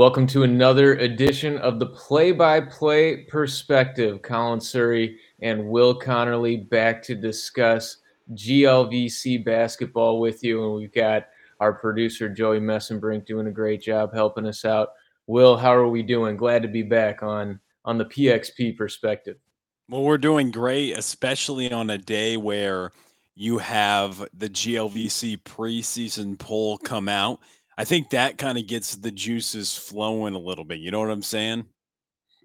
Welcome to another edition of the Play by Play Perspective. Colin Suhre and Will Conerly back to discuss GLVC basketball with you. And we've got our producer, Joey Messenbrink, doing a great job helping us out. Will, how are we doing? Glad to be back on, on the PXP perspective. Well, we're doing great, especially on a day where you have the GLVC preseason poll come out I think that kind of gets the juices flowing a little bit. You know what I'm saying?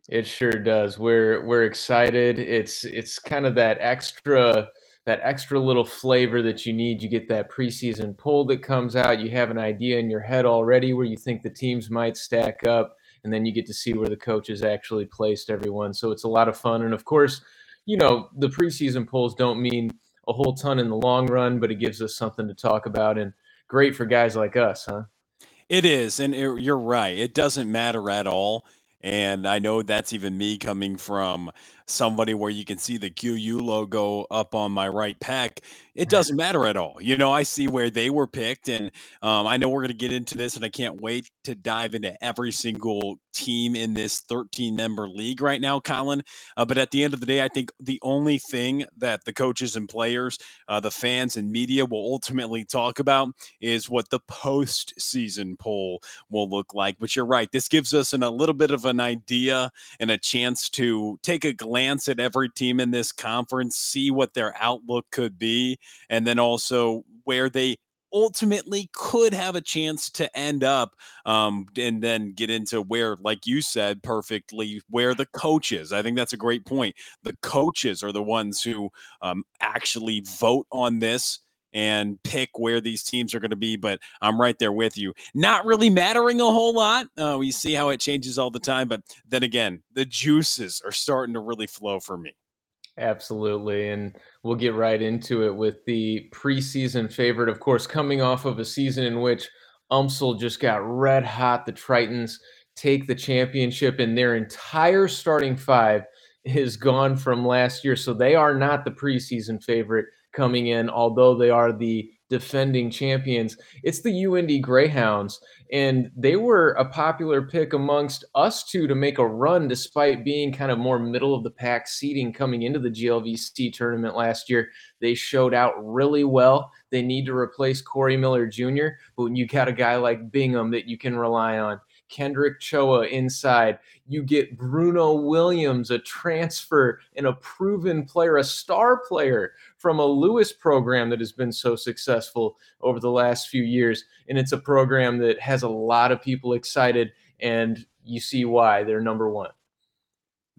It sure does. We're we're excited. It's it's kind of that extra that extra little flavor that you need. You get that preseason poll that comes out. You have an idea in your head already where you think the teams might stack up, and then you get to see where the coaches actually placed everyone. So it's a lot of fun. And of course, you know the preseason polls don't mean a whole ton in the long run, but it gives us something to talk about and great for guys like us, huh? It is, and it, you're right. It doesn't matter at all. And I know that's even me coming from somebody where you can see the QU logo up on my right pack, it doesn't matter at all. You know, I see where they were picked, and um, I know we're going to get into this, and I can't wait to dive into every single team in this 13 member league right now, Colin. Uh, but at the end of the day, I think the only thing that the coaches and players, uh, the fans and media will ultimately talk about is what the postseason poll will look like. But you're right, this gives us an, a little bit of an idea and a chance to take a glance at every team in this conference, see what their outlook could be and then also where they ultimately could have a chance to end up um, and then get into where like you said perfectly where the coaches i think that's a great point the coaches are the ones who um, actually vote on this and pick where these teams are going to be but i'm right there with you not really mattering a whole lot uh, we see how it changes all the time but then again the juices are starting to really flow for me Absolutely. And we'll get right into it with the preseason favorite, of course, coming off of a season in which UMSL just got red hot. The Tritons take the championship, and their entire starting five is gone from last year. So they are not the preseason favorite coming in, although they are the defending champions. It's the UIndy Greyhounds, and they were a popular pick amongst us two to make a run despite being kind of more middle of the pack seating coming into the GLVC tournament last year. They showed out really well. They need to replace Corey Miller Jr., but when you got a guy like Bingham that you can rely on, Kendrick Choa inside. You get Bruno Williams, a transfer and a proven player, a star player from a Lewis program that has been so successful over the last few years. And it's a program that has a lot of people excited, and you see why they're number one.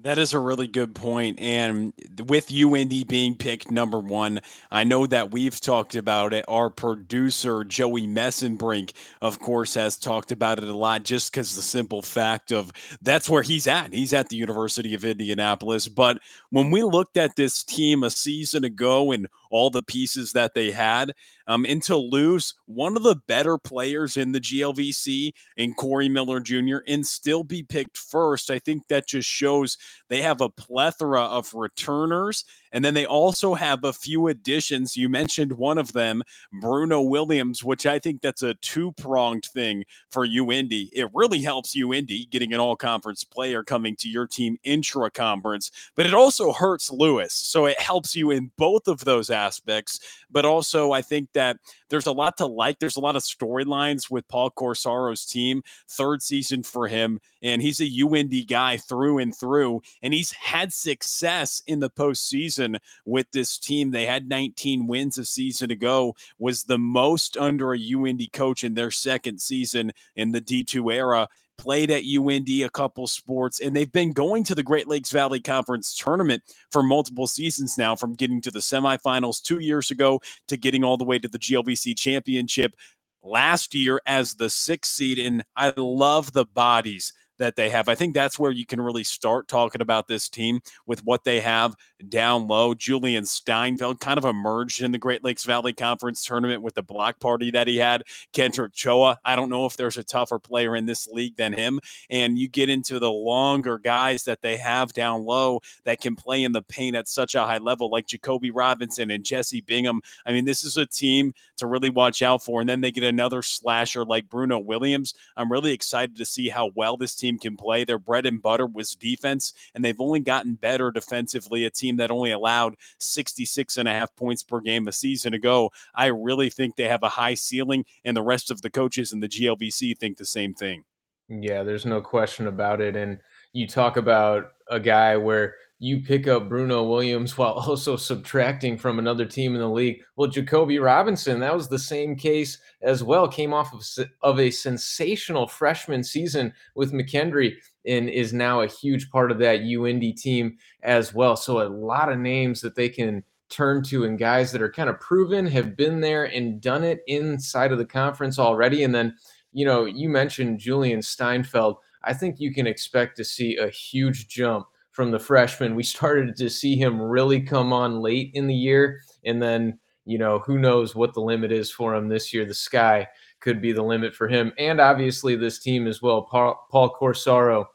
That is a really good point. And with UIndy being picked number one, I know that we've talked about it. Our producer, Joey Messenbrink, of course, has talked about it a lot just because the simple fact of that's where he's at. He's at the University of Indianapolis. But when we looked at this team a season ago and all the pieces that they had. Um, and to lose one of the better players in the GLVC in Corey Miller Jr. and still be picked first, I think that just shows they have a plethora of returners and then they also have a few additions. You mentioned one of them, Bruno Williams, which I think that's a two pronged thing for UIndy. It really helps UIndy getting an all conference player coming to your team intra conference, but it also hurts Lewis. So it helps you in both of those aspects. But also, I think that there's a lot to like. There's a lot of storylines with Paul Corsaro's team, third season for him. And he's a UIndy guy through and through. And he's had success in the postseason with this team. They had 19 wins a season ago, was the most under a UIndy coach in their second season in the D2 era played at UIndy a couple sports, and they've been going to the Great Lakes Valley Conference tournament for multiple seasons now, from getting to the semifinals two years ago to getting all the way to the GLVC championship last year as the sixth seed. And I love the bodies that they have. I think that's where you can really start talking about this team with what they have down low. Julian Steinfeld kind of emerged in the Great Lakes Valley Conference tournament with the block party that he had. Kendrick Choa, I don't know if there's a tougher player in this league than him. And you get into the longer guys that they have down low that can play in the paint at such a high level, like Jacoby Robinson and Jesse Bingham. I mean, this is a team to really watch out for. And then they get another slasher like Bruno Williams. I'm really excited to see how well this team can play. Their bread and butter was defense, and they've only gotten better defensively. A team that only allowed 66 and a half points per game a season ago. I really think they have a high ceiling, and the rest of the coaches in the GLVC think the same thing. Yeah, there's no question about it. And you talk about a guy where you pick up Bruno Williams while also subtracting from another team in the league. Well, Jacoby Robinson, that was the same case as well. Came off of, of a sensational freshman season with McKendree and is now a huge part of that UIndy team as well. So a lot of names that they can turn to and guys that are kind of proven, have been there and done it inside of the conference already. And then, you know, you mentioned Julian Steinfeld. I think you can expect to see a huge jump from the freshman. We started to see him really come on late in the year. And then, you know, who knows what the limit is for him this year. The sky could be the limit for him. And obviously, this team as well. Paul, Paul Corsaro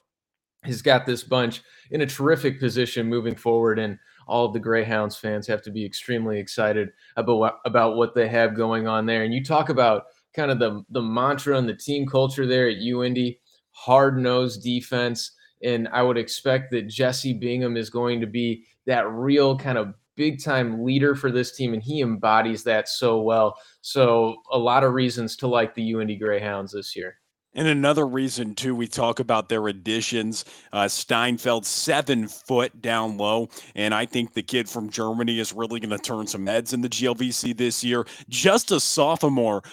has got this bunch in a terrific position moving forward. And all the Greyhounds fans have to be extremely excited about, about what they have going on there. And you talk about kind of the, the mantra and the team culture there at UIndy hard nosed defense and I would expect that Jesse Bingham is going to be that real kind of big time leader for this team, and he embodies that so well. So, a lot of reasons to like the UIndy Greyhounds this year. And another reason, too, we talk about their additions. Uh, Steinfeld, seven foot down low. And I think the kid from Germany is really going to turn some heads in the GLVC this year. Just a sophomore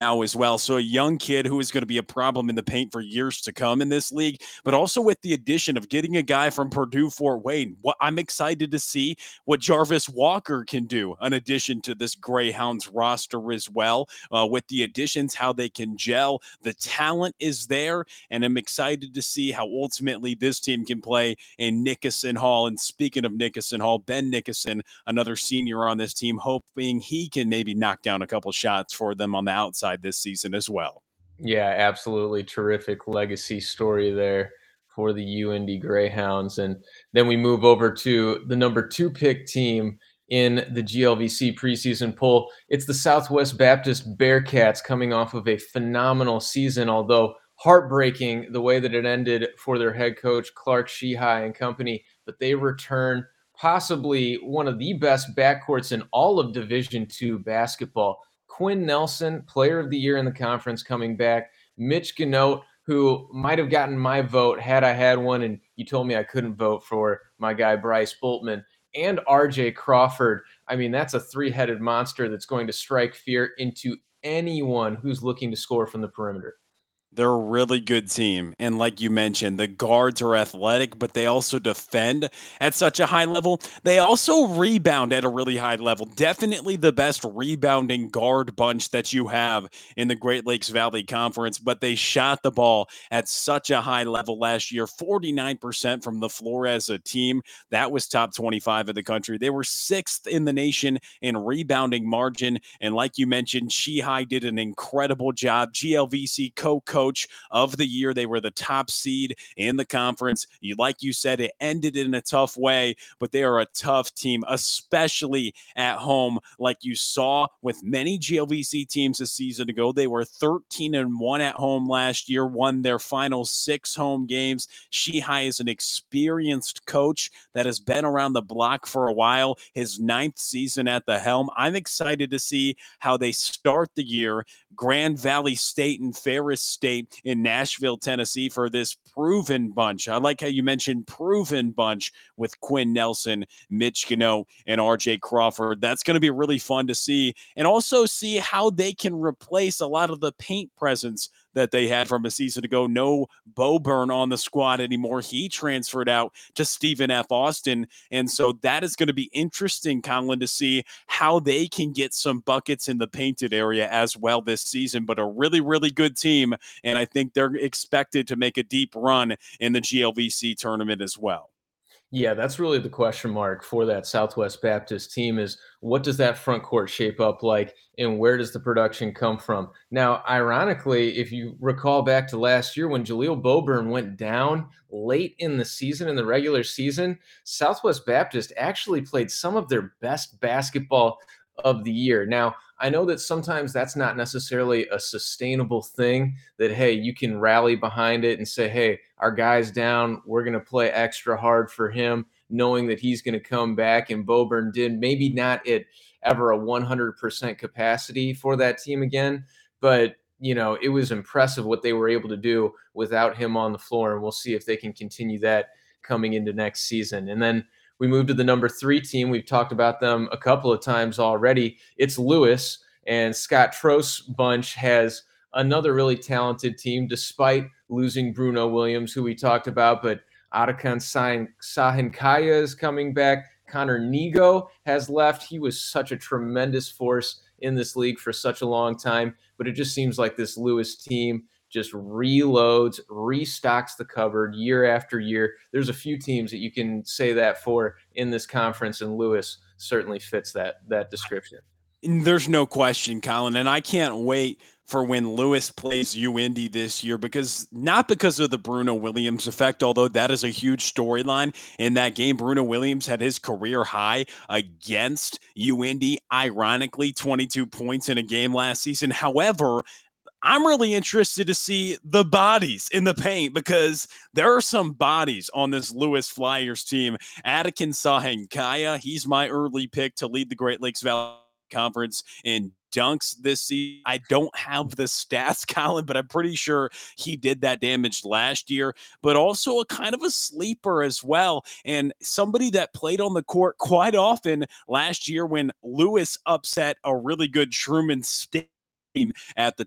now as well. So a young kid who is going to be a problem in the paint for years to come in this league, but also with the addition of getting a guy from Purdue Fort Wayne. What I'm excited to see what Jarvis Walker can do in addition to this Greyhounds roster as well. Uh, with the additions, how they can gel. The talent is there, and I'm excited to see how ultimately this team can play in Nickerson Hall. And speaking of Nickerson Hall, Ben Nickerson, another senior on this team, hoping he can maybe knock down a couple shots for them on the outside this season as well. Yeah, absolutely terrific legacy story there for the UIndy Greyhounds. And then we move over to the number two pick team in the GLVC preseason poll. It's the Southwest Baptist Bearcats coming off of a phenomenal season, although heartbreaking the way that it ended for their head coach, Clark Sheehy and company. But they return possibly one of the best backcourts in all of Division two basketball. Quinn Nelson, player of the year in the conference, coming back. Mitch Ganote, who might have gotten my vote had I had one, and you told me I couldn't vote for my guy Bryce Boltman and RJ Crawford. I mean, that's a three headed monster that's going to strike fear into anyone who's looking to score from the perimeter. They're a really good team. And like you mentioned, the guards are athletic, but they also defend at such a high level. They also rebound at a really high level. Definitely the best rebounding guard bunch that you have in the Great Lakes Valley Conference, but they shot the ball at such a high level last year 49% from the floor as a team. That was top 25 in the country. They were sixth in the nation in rebounding margin. And like you mentioned, Sheehy did an incredible job. GLVC co coach of the year. They were the top seed in the conference. You, like you said, it ended in a tough way, but they are a tough team, especially at home, like you saw with many GLVC teams a season ago. They were 13 and 1 at home last year, won their final six home games. Sheehy is an experienced coach that has been around the block for a while, his ninth season at the helm. I'm excited to see how they start the year. Grand Valley State and Ferris State In Nashville, Tennessee for this proven bunch. I like how you mentioned proven bunch with Quinn Nelson, Mitch Gano, and RJ Crawford. That's going to be really fun to see and also see how they can replace a lot of the paint presence that they had from a season ago. No Boburn on the squad anymore. He transferred out to Stephen F. Austin. And so that is going to be interesting, Colin, to see how they can get some buckets in the painted area as well this season. But a really, really good team. And I think they're expected to make a deep run in the GLVC tournament as well. Yeah, that's really the question mark for that Southwest Baptist team is what does that front court shape up like and where does the production come from? Now, ironically, if you recall back to last year when Jaleel Boburn went down late in the season, in the regular season, Southwest Baptist actually played some of their best basketball of the year. Now, I know that sometimes that's not necessarily a sustainable thing that, hey, you can rally behind it and say, hey, our guy's down. We're going to play extra hard for him, knowing that he's going to come back. And Boburn did maybe not at ever a 100% capacity for that team again, but you know, it was impressive what they were able to do without him on the floor. And we'll see if they can continue that coming into next season. And then we move to the number three team. We've talked about them a couple of times already. It's Lewis, and Scott Trost bunch has another really talented team, despite losing Bruno Williams, who we talked about. But Atakan Sahinkaya is coming back. Connor Niego has left. He was such a tremendous force in this league for such a long time. But it just seems like this Lewis team just reloads, restocks the cupboard year after year. There's a few teams that you can say that for in this conference, and Lewis certainly fits that that description. There's no question, Colin, and I can't wait for when Lewis plays UIndy this year because not because of the Bruno Williams effect, although that is a huge storyline in that game. Bruno Williams had his career high against UIndy, ironically, 22 points in a game last season. However, I'm really interested to see the bodies in the paint because there are some bodies on this Lewis Flyers team. Atakan Sahinkaya, he's my early pick to lead the Great Lakes Valley Conference in dunks this season. I don't have the stats, Colin, but I'm pretty sure he did that damage last year, but also a kind of a sleeper as well. And somebody that played on the court quite often last year when Lewis upset a really good Truman State at the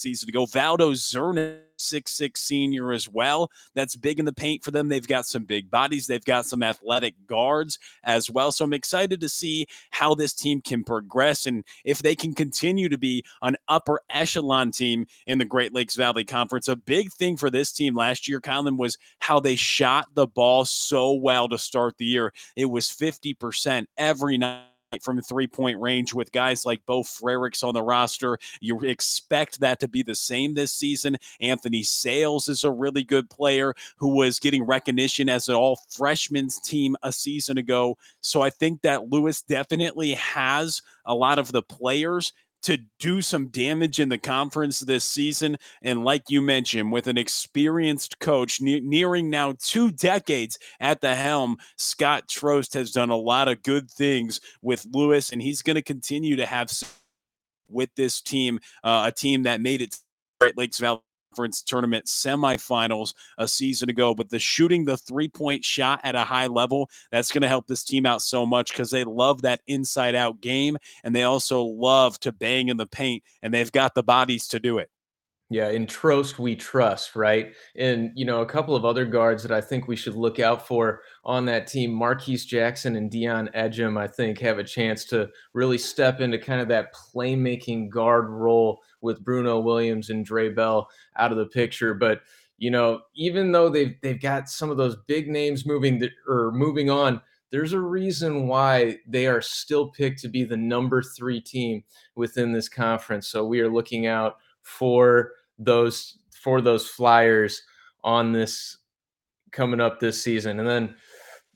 season ago. Valdo Zerna, six six senior as well. That's big in the paint for them. They've got some big bodies. They've got some athletic guards as well. So I'm excited to see how this team can progress and if they can continue to be an upper echelon team in the Great Lakes Valley Conference. A big thing for this team last year, Colin, was how they shot the ball so well to start the year. It was 50% every night from three point range with guys like Bo Frericks on the roster. You expect that to be the same this season. Anthony Sales is a really good player who was getting recognition as an all freshman team a season ago. So I think that Lewis definitely has a lot of the players to do some damage in the conference this season. And like you mentioned, with an experienced coach ne- nearing now two decades at the helm, Scott Trost has done a lot of good things with Lewis, and he's going to continue to have with this team, uh, a team that made it Great Lakes Valley Conference Tournament semifinals a season ago. But the shooting the three point shot at a high level, that's going to help this team out so much because they love that inside out game and they also love to bang in the paint and they've got the bodies to do it. Yeah, in Trost we trust, right? And you know, a couple of other guards that I think we should look out for on that team, Marquise Jackson and Dion Edgem, I think have a chance to really step into kind of that playmaking guard role with Bruno Williams and Dre Bell out of the picture. But you know, even though they've they've got some of those big names moving or moving on, there's a reason why they are still picked to be the number three team within this conference. So we are looking out for those for those Flyers on this coming up this season, and then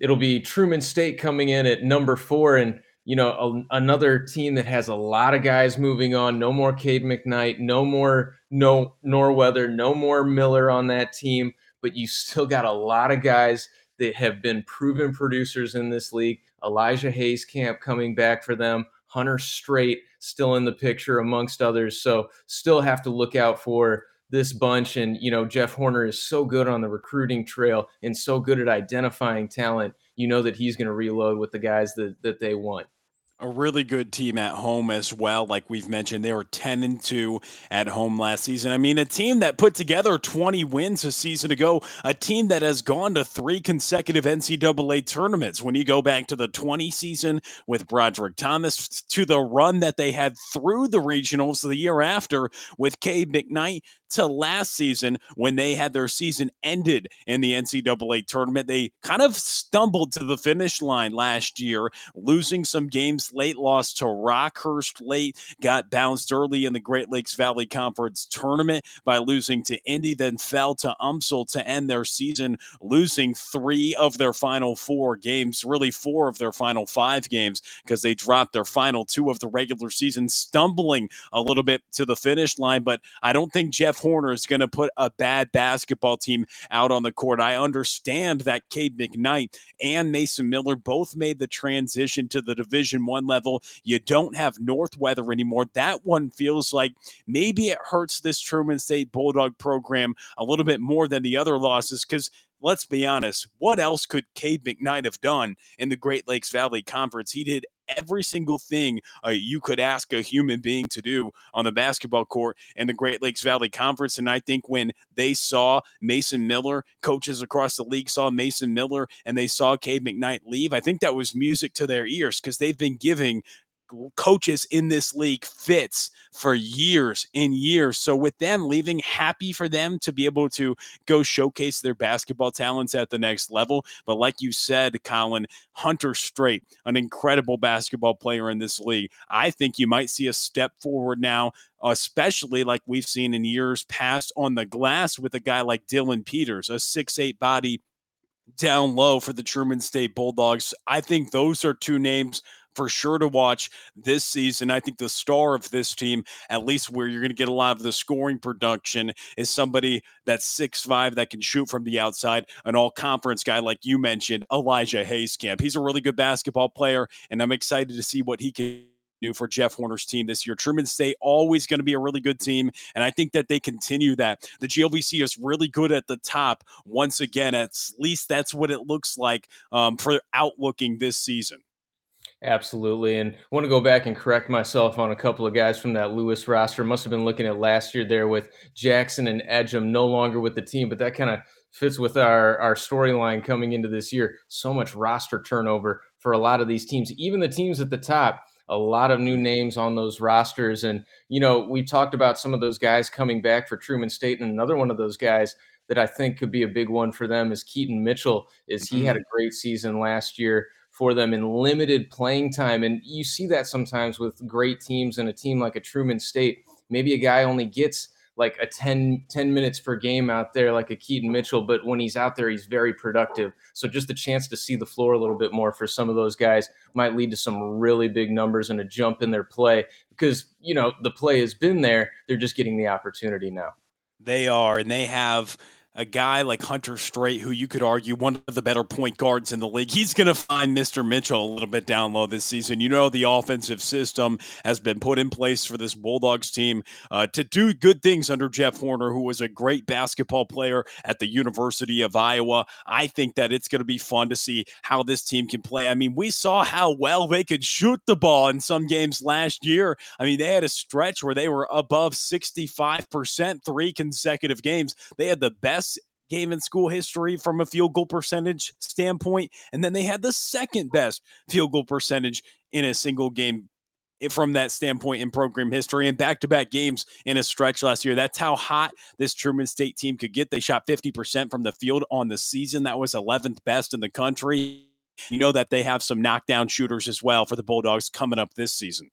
it'll be Truman State coming in at number four, and you know a, another team that has a lot of guys moving on. No more Cade McKnight, no more no Norweather, no more Miller on that team, but you still got a lot of guys that have been proven producers in this league. Elijah Hayskamp coming back for them. Hunter Straight still in the picture amongst others. So still have to look out for this bunch. And, you know, Jeff Horner is so good on the recruiting trail and so good at identifying talent. You know that he's going to reload with the guys that, that they want. a really good team at home as well. Like we've mentioned, they were 10 and 2 at home last season. I mean, a team that put together 20 wins a season ago, a team that has gone to three consecutive NCAA tournaments. When you go back to the 20 season with Broderick Thomas, to the run that they had through the regionals the year after with Cade McKnight, to last season when they had their season ended in the NCAA tournament. They kind of stumbled to the finish line last year, losing some games late, lost to Rockhurst late, got bounced early in the Great Lakes Valley Conference tournament by losing to Indy, then fell to UMSL to end their season, losing three of their final four games, really four of their final five games, because they dropped their final two of the regular season, stumbling a little bit to the finish line. But I don't think Jeff Horner is going to put a bad basketball team out on the court. I understand that Cade McKnight and Mason Miller both made the transition to the Division One level. You don't have Northweather anymore. That one feels like maybe it hurts this Truman State Bulldog program a little bit more than the other losses because let's be honest, what else could Cade McKnight have done in the Great Lakes Valley Conference? He did every single thing uh, you could ask a human being to do on the basketball court in the Great Lakes Valley Conference. And I think when they saw Mason Miller, coaches across the league saw Mason Miller, and they saw Cade McKnight leave, I think that was music to their ears because they've been giving coaches in this league fits for years and years. So with them leaving, happy for them to be able to go showcase their basketball talents at the next level. But like you said, Colin, Hunter Straight, an incredible basketball player in this league. I think you might see a step forward now especially like we've seen in years past on the glass with a guy like Dylan Peters, a six-eight body down low for the Truman State Bulldogs. I think those are two names for sure to watch this season. I think the star of this team, at least where you're going to get a lot of the scoring production, is somebody that's six five that can shoot from the outside, an all conference guy like you mentioned, Elijah Hayskamp. He's a really good basketball player, and I'm excited to see what he can do for Jeff Horner's team this year. Truman State always going to be a really good team, and I think that they continue that. The GLVC is really good at the top. Once again, at least that's what it looks like um, for outlooking this season. Absolutely. And I want to go back and correct myself on a couple of guys from that Lewis roster. Must have been looking at last year there with Jackson and Edgem no longer with the team, but that kind of fits with our, our storyline coming into this year. So much roster turnover for a lot of these teams, even the teams at the top. A lot of new names on those rosters. And, you know, we talked about some of those guys coming back for Truman State. And another one of those guys that I think could be a big one for them is Keaton Mitchell, is he had a mm-hmm. great season last year for them in limited playing time. And you see that sometimes with great teams and a team like a Truman State. Maybe a guy only gets like a 10, 10 minutes per game out there, like a Keaton Mitchell, but when he's out there, he's very productive. So just the chance to see the floor a little bit more for some of those guys might lead to some really big numbers and a jump in their play because, you know, the play has been there. They're just getting the opportunity now. They are, and they have a guy like Hunter Straight, who you could argue one of the better point guards in the league, he's going to find Mr. Mitchell a little bit down low this season. You know, the offensive system has been put in place for this Bulldogs team uh, to do good things under Jeff Horner, who was a great basketball player at the University of Iowa. I think that it's going to be fun to see how this team can play. I mean, we saw how well they could shoot the ball in some games last year. I mean, they had a stretch where they were above 65% three consecutive games. They had the best best game in school history from a field goal percentage standpoint. And then they had the second best field goal percentage in a single game eh, from that standpoint in program history and back to back games in a stretch last year. That's how hot this Truman State team could get. They shot 50% from the field on the season. That was 11th best in the country. You know that they have some knockdown shooters as well for the Bulldogs coming up this season.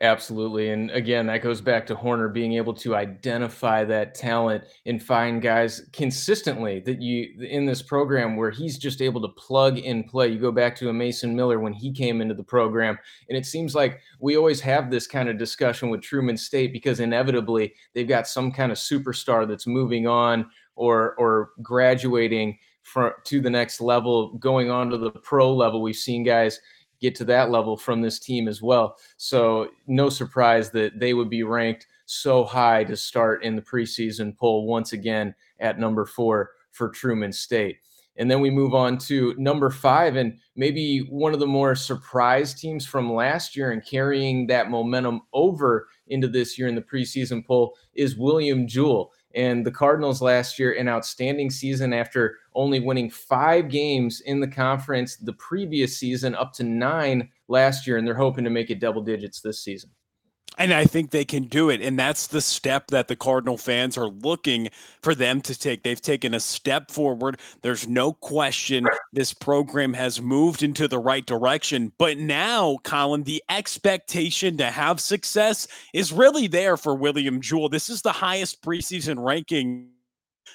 Absolutely. And again, that goes back to Horner being able to identify that talent and find guys consistently that you in this program where he's just able to plug and play. You go back to a Mason Miller when he came into the program, and it seems like we always have this kind of discussion with Truman State because inevitably they've got some kind of superstar that's moving on or or graduating from to the next level, going on to the pro level. We've seen guys get to that level from this team as well. So no surprise that they would be ranked so high to start in the preseason poll once again at number four for Truman State. And then we move on to number five, and maybe one of the more surprise teams from last year and carrying that momentum over into this year in the preseason poll is William Jewell. And the Cardinals last year, an outstanding season after only winning five games in the conference the previous season, up to nine last year. And they're hoping to make it double digits this season. And I think they can do it. And that's the step that the Cardinal fans are looking for them to take. They've taken a step forward. There's no question this program has moved into the right direction. But now, Colin, the expectation to have success is really there for William Jewell. This is the highest preseason ranking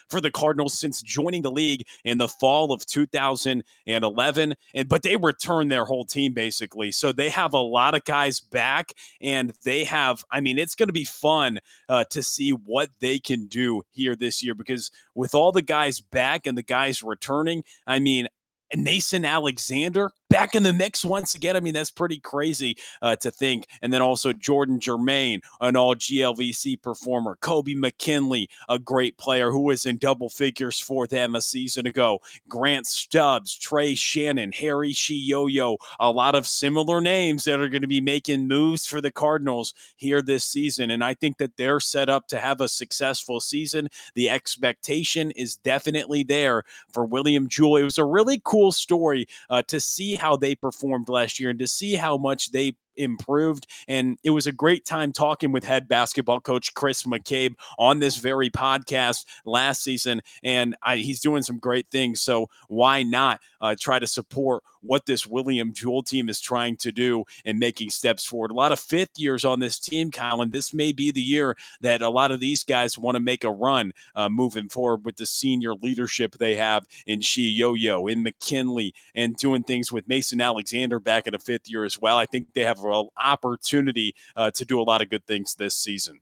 for the Cardinals since joining the league in the fall of 2011. And but they returned their whole team basically. So they have a lot of guys back, and they have. I mean, it's going to be fun uh, to see what they can do here this year because with all the guys back and the guys returning, I mean, Nason Alexander back in the mix once again. I mean, that's pretty crazy uh, to think. And then also Jordan Germain, an all GLVC performer, Kobe McKinley, a great player who was in double figures for them a season ago, Grant Stubbs, Trey Shannon, Harry Shioyo, a lot of similar names that are going to be making moves for the Cardinals here this season. And I think that they're set up to have a successful season. The expectation is definitely there for William Jewell. It was a really cool story uh, to see how they performed last year and to see how much they improved. And it was a great time talking with head basketball coach Chris McCabe on this very podcast last season. And I, he's doing some great things. So why not uh, try to support what this William Jewell team is trying to do and making steps forward? A lot of fifth years on this team, Colin. This may be the year that a lot of these guys want to make a run uh, moving forward with the senior leadership they have in Shi Yo Yo, in McKinley, and doing things with Mason Alexander back in a fifth year as well. I think they have an opportunity uh, to do a lot of good things this season.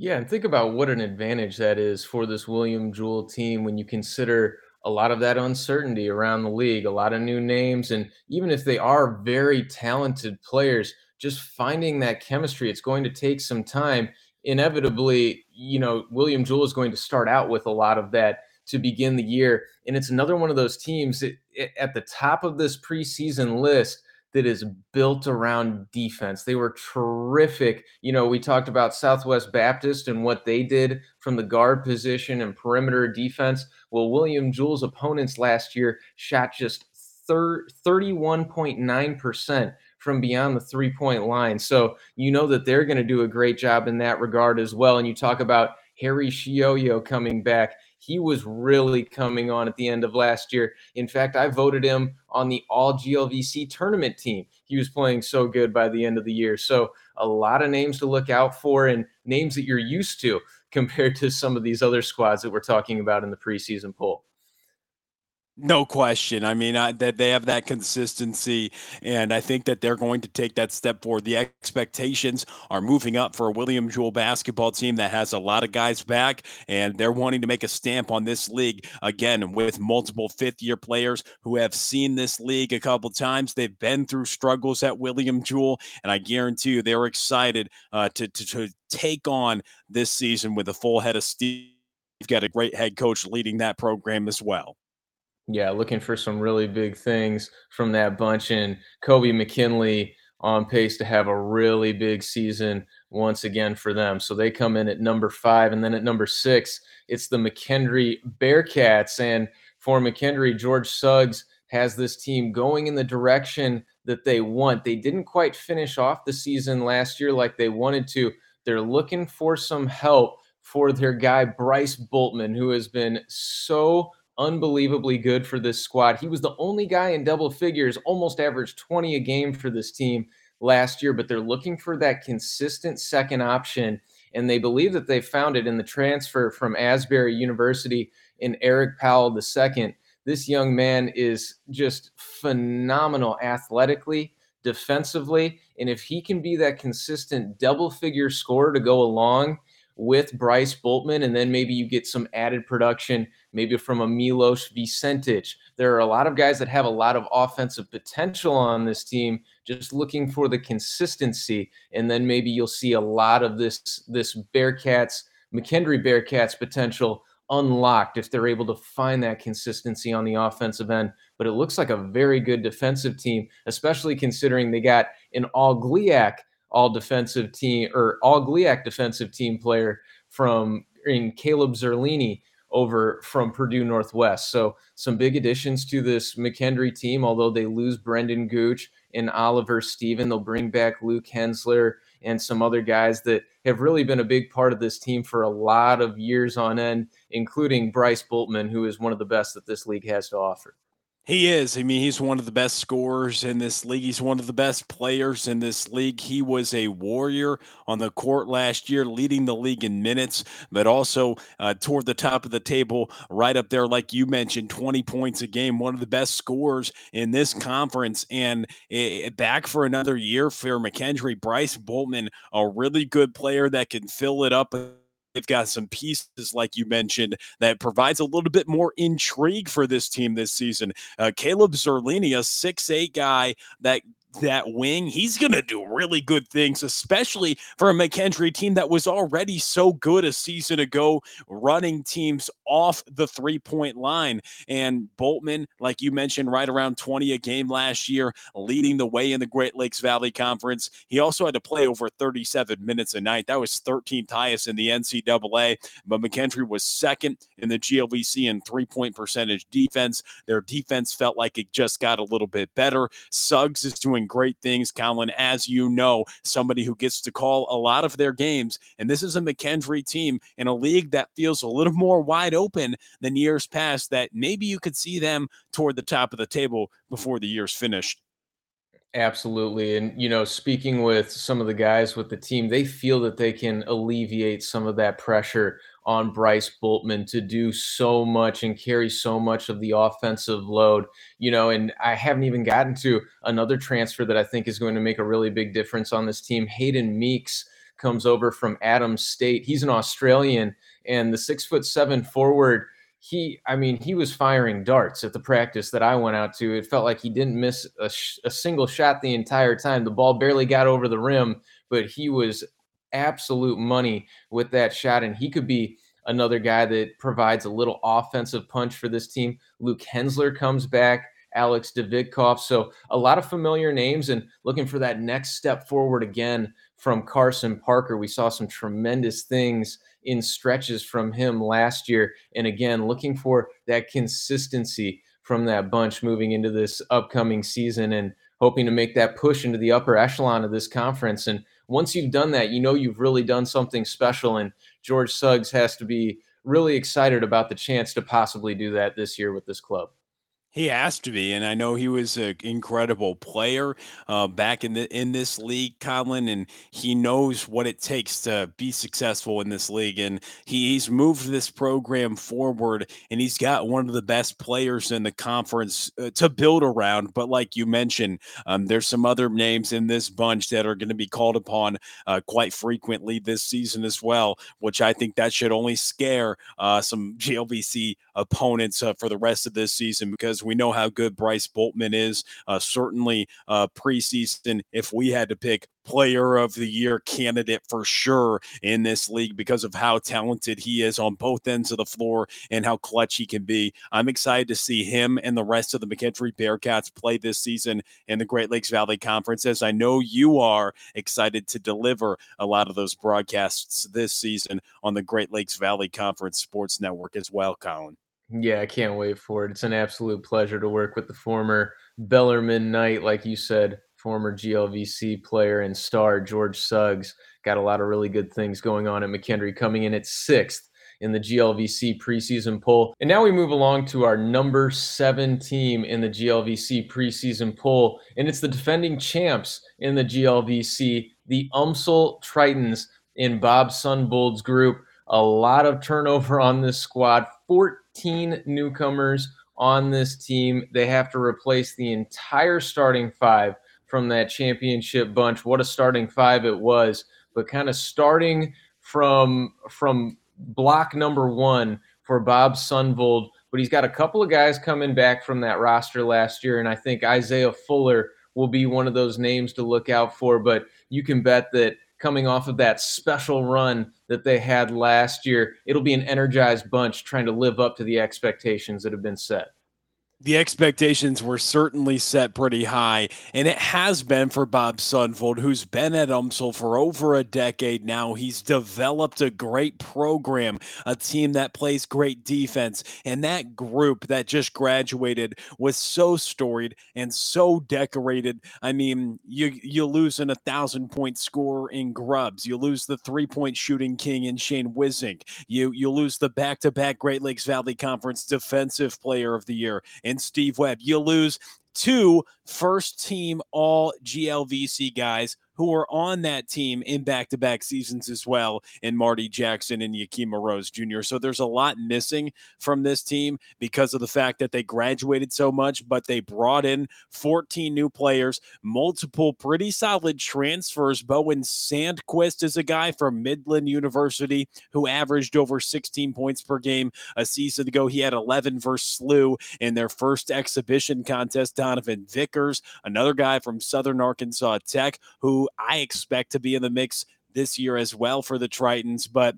Yeah, and think about what an advantage that is for this William Jewell team when you consider a lot of that uncertainty around the league, a lot of new names, and even if they are very talented players, just finding that chemistry, it's going to take some time. Inevitably, you know, William Jewell is going to start out with a lot of that to begin the year. And it's another one of those teams that, at the top of this preseason list that is built around defense. They were terrific. You know, we talked about Southwest Baptist and what they did from the guard position and perimeter defense. Well, William Jewell's opponents last year shot just 31.9% from beyond the three point line. So you know that they're going to do a great job in that regard as well. And you talk about Harry Shioyo coming back he was really coming on at the end of last year. In fact, I voted him on the all GLVC tournament team. He was playing so good by the end of the year. So, a lot of names to look out for and names that you're used to compared to some of these other squads that we're talking about in the preseason poll. No question. I mean, I, that they have that consistency, and I think that they're going to take that step forward. The expectations are moving up for a William Jewell basketball team that has a lot of guys back, and they're wanting to make a stamp on this league again with multiple fifth-year players who have seen this league a couple times. They've been through struggles at William Jewell, and I guarantee you they're excited uh, to, to to take on this season with a full head of steam. You've got a great head coach leading that program as well. Yeah, looking for some really big things from that bunch. And Kobe McKinley on pace to have a really big season once again for them. So they come in at number five. And then at number six, it's the McKendree Bearcats. And for McKendree, George Suggs has this team going in the direction that they want. They didn't quite finish off the season last year like they wanted to. They're looking for some help for their guy, Bryce Boltman, who has been so unbelievably good for this squad. He was the only guy in double figures, almost averaged 20 a game for this team last year, but they're looking for that consistent second option. And they believe that they found it in the transfer from Asbury University in Eric Powell II. This young man is just phenomenal athletically, defensively. And if he can be that consistent double figure scorer to go along with Bryce Boltman, and then maybe you get some added production, maybe from a Milos Vicentić. There are a lot of guys that have a lot of offensive potential on this team, just looking for the consistency, and then maybe you'll see a lot of this this Bearcats, McKendree Bearcats potential unlocked if they're able to find that consistency on the offensive end. But it looks like a very good defensive team, especially considering they got an all GLIAC all defensive team or all GLIAC defensive team player from in Caleb Zerlini over from Purdue Northwest. So some big additions to this McKendree team, although they lose Brendan Gooch and Oliver Steven. They'll bring back Luke Hensler and some other guys that have really been a big part of this team for a lot of years on end, including Bryce Boltman, who is one of the best that this league has to offer. He is. I mean, he's one of the best scorers in this league. He's one of the best players in this league. He was a warrior on the court last year, leading the league in minutes, but also uh, toward the top of the table, right up there, like you mentioned, 20 points a game, one of the best scorers in this conference. And uh, back for another year for McKendree, Bryce Boltman, a really good player that can fill it up They've got some pieces, like you mentioned, that provides a little bit more intrigue for this team this season. Uh, Caleb Zerlini, a six-eight guy that that wing, he's going to do really good things, especially for a McKendree team that was already so good a season ago, running teams off the three point line. And Boltman, like you mentioned, right around 20 a game last year, leading the way in the Great Lakes Valley Conference. He also had to play over 37 minutes a night. That was 13th highest in the NCAA, but McKendree was second in the GLVC in three point percentage defense. Their defense felt like it just got a little bit better. Suggs is doing great things, Colin, as you know, somebody who gets to call a lot of their games. And this is a McKendree team in a league that feels a little more wide open than years past, that maybe you could see them toward the top of the table before the year's finished. Absolutely. And, you know, speaking with some of the guys with the team, they feel that they can alleviate some of that pressure on Bryce Bultman to do so much and carry so much of the offensive load. You know, and I haven't even gotten to another transfer that I think is going to make a really big difference on this team. Hayden Meeks comes over from Adams State. He's an Australian and the six foot seven forward. He, I mean, he was firing darts at the practice that I went out to. It felt like he didn't miss a, sh- a single shot the entire time. The ball barely got over the rim, but he was absolute money with that shot, and he could be another guy that provides a little offensive punch for this team. Luke Hensler comes back. Alex Davidkov. So a lot of familiar names and looking for that next step forward again from Carson Parker. We saw some tremendous things in stretches from him last year. And again, looking for that consistency from that bunch moving into this upcoming season and hoping to make that push into the upper echelon of this conference. And once you've done that, you know you've really done something special. And George Suggs has to be really excited about the chance to possibly do that this year with this club. He has to be, and I know he was an incredible player uh, back in the in this league, Colin, and he knows what it takes to be successful in this league. And he, he's moved this program forward, and he's got one of the best players in the conference uh, to build around. But like you mentioned, um, there's some other names in this bunch that are going to be called upon uh, quite frequently this season as well, which I think that should only scare uh, some GLVC opponents uh, for the rest of this season because we know how good Bryce Boltman is. Uh, certainly, uh, preseason, if we had to pick player of the year candidate for sure in this league because of how talented he is on both ends of the floor and how clutch he can be. I'm excited to see him and the rest of the McKendree Bearcats play this season in the Great Lakes Valley Conference, as I know you are excited to deliver a lot of those broadcasts this season on the Great Lakes Valley Conference Sports Network as well, Colin. Yeah, I can't wait for it. It's an absolute pleasure to work with the former Bellarmine Knight, like you said, former GLVC player and star George Suggs. Got a lot of really good things going on at McKendree, coming in at sixth in the GLVC preseason poll. And now we move along to our number seven team in the GLVC preseason poll, and it's the defending champs in the GLVC, the UMSL Tritons in Bob Sunvold's group. A lot of turnover on this squad. 14 newcomers on this team. They have to replace the entire starting five from that championship bunch. What a starting five it was, but kind of starting from from block number one for Bob Sunvold. But he's got a couple of guys coming back from that roster last year, and I think Isaiah Fuller will be one of those names to look out for. But you can bet that coming off of that special run that they had last year. It'll be an energized bunch trying to live up to the expectations that have been set the expectations were certainly set pretty high, and it has been for Bob Sunvold, who's been at UMSL for over a decade now. He's developed a great program, a team that plays great defense, and that group that just graduated was so storied and so decorated. I mean, you you lose in a thousand point score in Grubbs, you lose the three point shooting king in Shane Wisink, you you lose the back to back Great Lakes Valley Conference Defensive Player of the Year and Steve Webb. You lose two first team all GLVC guys who are on that team in back to back seasons as well, in Marty Jackson and Yakima Rose Jr. So there's a lot missing from this team because of the fact that they graduated so much, but they brought in 14 new players, multiple pretty solid transfers. Bowen Sandquist is a guy from Midland University who averaged over 16 points per game a season ago. He had 11 versus SLU in their first exhibition contest. Donovan Vickers, another guy from Southern Arkansas Tech, who I expect to be in the mix this year as well for the Tritons. But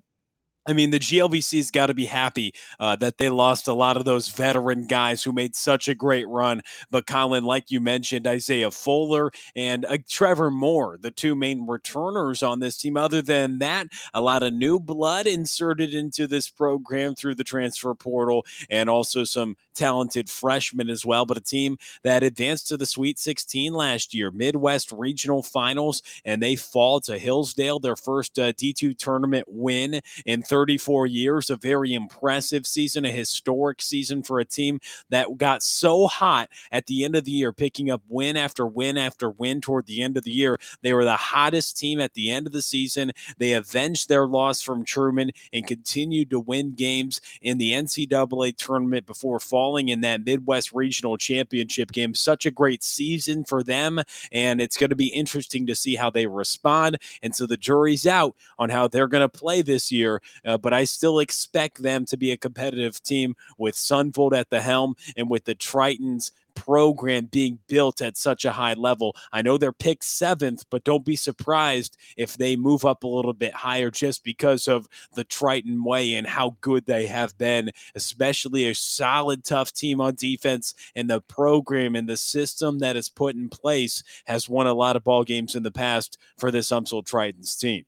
I mean, the GLVC's got to be happy uh, that they lost a lot of those veteran guys who made such a great run. But Colin, like you mentioned, Isaiah Fuller and uh, Trevor Moore, the two main returners on this team. Other than that, a lot of new blood inserted into this program through the transfer portal, and also some talented freshman as well. But a team that advanced to the Sweet 16 last year, Midwest Regional Finals, and they fall to Hillsdale, their first uh, D2 tournament win in 34 years. A very impressive season, a historic season for a team that got so hot at the end of the year, picking up win after win after win toward the end of the year. They were the hottest team at the end of the season. They avenged their loss from Truman and continued to win games in the NCAA tournament before falling in that Midwest Regional Championship game. Such a great season for them, and it's going to be interesting to see how they respond. And so the jury's out on how they're going to play this year uh, but I still expect them to be a competitive team with Sunvold at the helm and with the Tritons program being built at such a high level. I know they're picked seventh, but don't be surprised if they move up a little bit higher just because of the Triton way and how good they have been, especially a solid, tough team on defense. And the program and the system that is put in place has won a lot of ball games in the past for this UMSL Tritons team.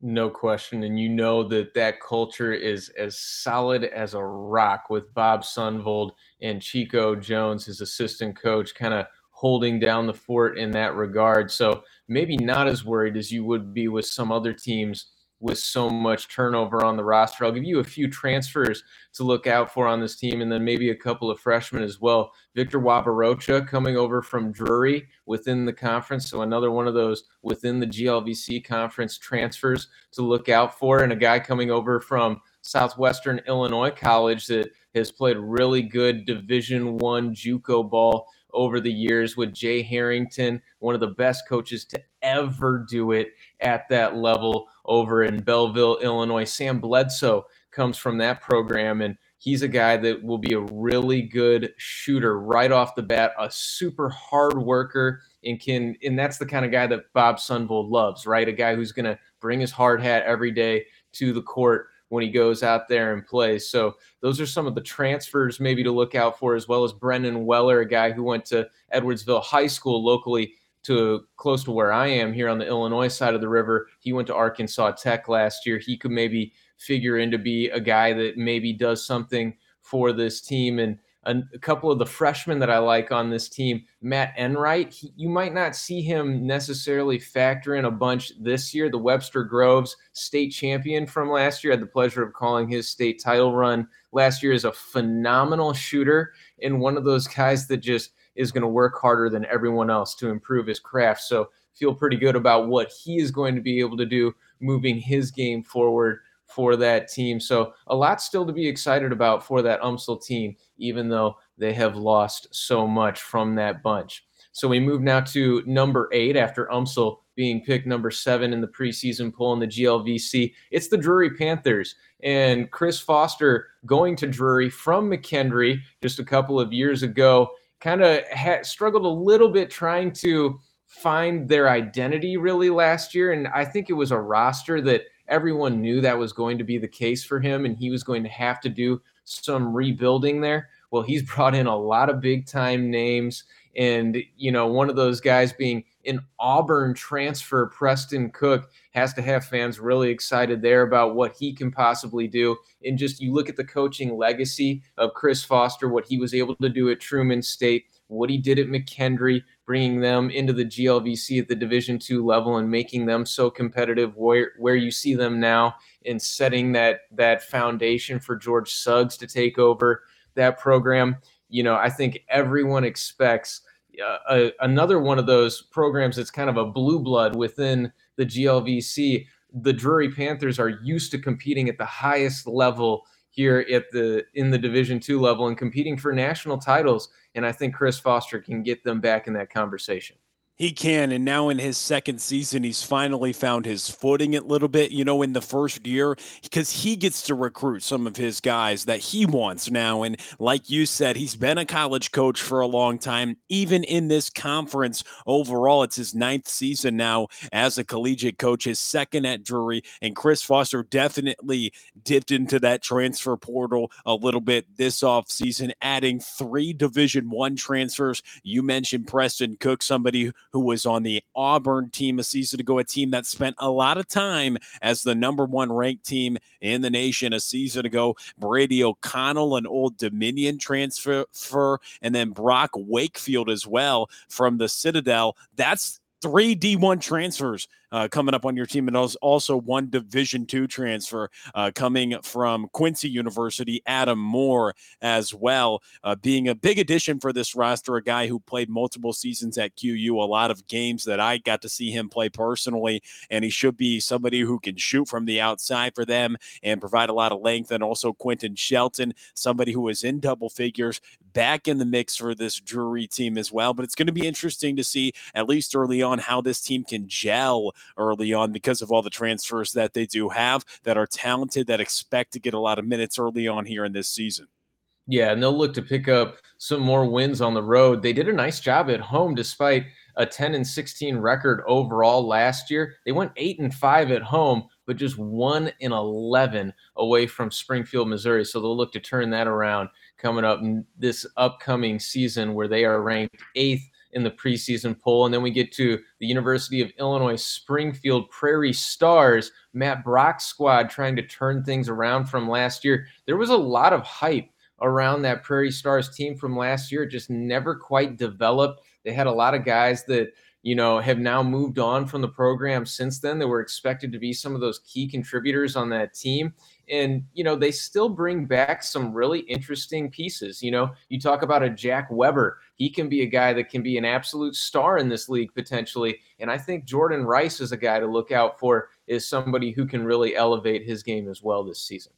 No question. And you know that that culture is as solid as a rock with Bob Sunvold and Chico Jones, his assistant coach, kind of holding down the fort in that regard. So maybe not as worried as you would be with some other teams with so much turnover on the roster. I'll give you a few transfers to look out for on this team, and then maybe a couple of freshmen as well. Victor Wabarocha coming over from Drury within the conference, so another one of those within the GLVC conference transfers to look out for, and a guy coming over from Southwestern Illinois College that has played really good Division One JUCO ball over the years with Jay Harrington, one of the best coaches to ever do it at that level over in Belleville, Illinois. Sam Bledsoe comes from that program, and he's a guy that will be a really good shooter right off the bat, a super hard worker, and can and that's the kind of guy that Bob Sunvold loves, right? A guy who's going to bring his hard hat every day to the court when he goes out there and plays. So those are some of the transfers maybe to look out for, as well as Brendan Weller, a guy who went to Edwardsville High School locally to close to where I am here on the Illinois side of the river. He went to Arkansas Tech last year. He could maybe figure in to be a guy that maybe does something for this team. And a, a couple of the freshmen that I like on this team, Matt Enright, he, you might not see him necessarily factor in a bunch this year. The Webster Groves state champion from last year, had the pleasure of calling his state title run last year, is a phenomenal shooter and one of those guys that just is going to work harder than everyone else to improve his craft. So feel pretty good about what he is going to be able to do moving his game forward for that team. So a lot still to be excited about for that UMSL team, even though they have lost so much from that bunch. So we move now to number eight after UMSL being picked number seven in the preseason poll in the GLVC. It's the Drury Panthers and Chris Foster going to Drury from McKendree just a couple of years ago kind of struggled a little bit trying to find their identity really last year. And I think it was a roster that everyone knew that was going to be the case for him and he was going to have to do some rebuilding there. Well, he's brought in a lot of big time names. And, you know, one of those guys being an Auburn transfer, Preston Cook, has to have fans really excited there about what he can possibly do. And just you look at the coaching legacy of Chris Foster, what he was able to do at Truman State, what he did at McKendree, bringing them into the GLVC at the Division two level and making them so competitive where, where you see them now and setting that that foundation for George Suggs to take over that program. You know, I think everyone expects uh, a, another one of those programs that's kind of a blue blood within the GLVC. The Drury Panthers are used to competing at the highest level here at the in the Division two level and competing for national titles. And I think Chris Foster can get them back in that conversation. He can. And now in his second season, he's finally found his footing a little bit, you know, in the first year, because he gets to recruit some of his guys that he wants now. And like you said, he's been a college coach for a long time. Even in this conference overall, it's his ninth season now as a collegiate coach, his second at Drury. And Chris Foster definitely dipped into that transfer portal a little bit this offseason, adding three Division One transfers. You mentioned Preston Cook, somebody who was on the Auburn team a season ago, a team that spent a lot of time as the number one ranked team in the nation a season ago. Brady O'Connell, an old Dominion transfer, and then Brock Wakefield as well from the Citadel. That's three D1 transfers uh, coming up on your team, and also one Division two transfer uh, coming from Quincy University, Adam Moore as well, uh, being a big addition for this roster. A guy who played multiple seasons at QU, a lot of games that I got to see him play personally, and he should be somebody who can shoot from the outside for them and provide a lot of length. And also Quentin Shelton, somebody who is in double figures, back in the mix for this Drury team as well. But it's going to be interesting to see, at least early on, how this team can gel early on because of all the transfers that they do have that are talented, that expect to get a lot of minutes early on here in this season. Yeah, and they'll look to pick up some more wins on the road. They did a nice job at home despite a 10 and 16 record overall last year. They went 8 and 5 at home, but just 1 and 11 away from Springfield, Missouri. So they'll look to turn that around coming up this upcoming season where they are ranked 8th in the preseason poll. And then we get to the University of Illinois Springfield Prairie Stars, Matt Brock's squad trying to turn things around from last year. There was a lot of hype around that Prairie Stars team from last year. It just never quite developed. They had a lot of guys that you know, have now moved on from the program since then. They were expected to be some of those key contributors on that team. And, you know, they still bring back some really interesting pieces. You know, you talk about a Jack Weber. He can be a guy that can be an absolute star in this league potentially. And I think Jordan Rice is a guy to look out for, is somebody who can really elevate his game as well this season.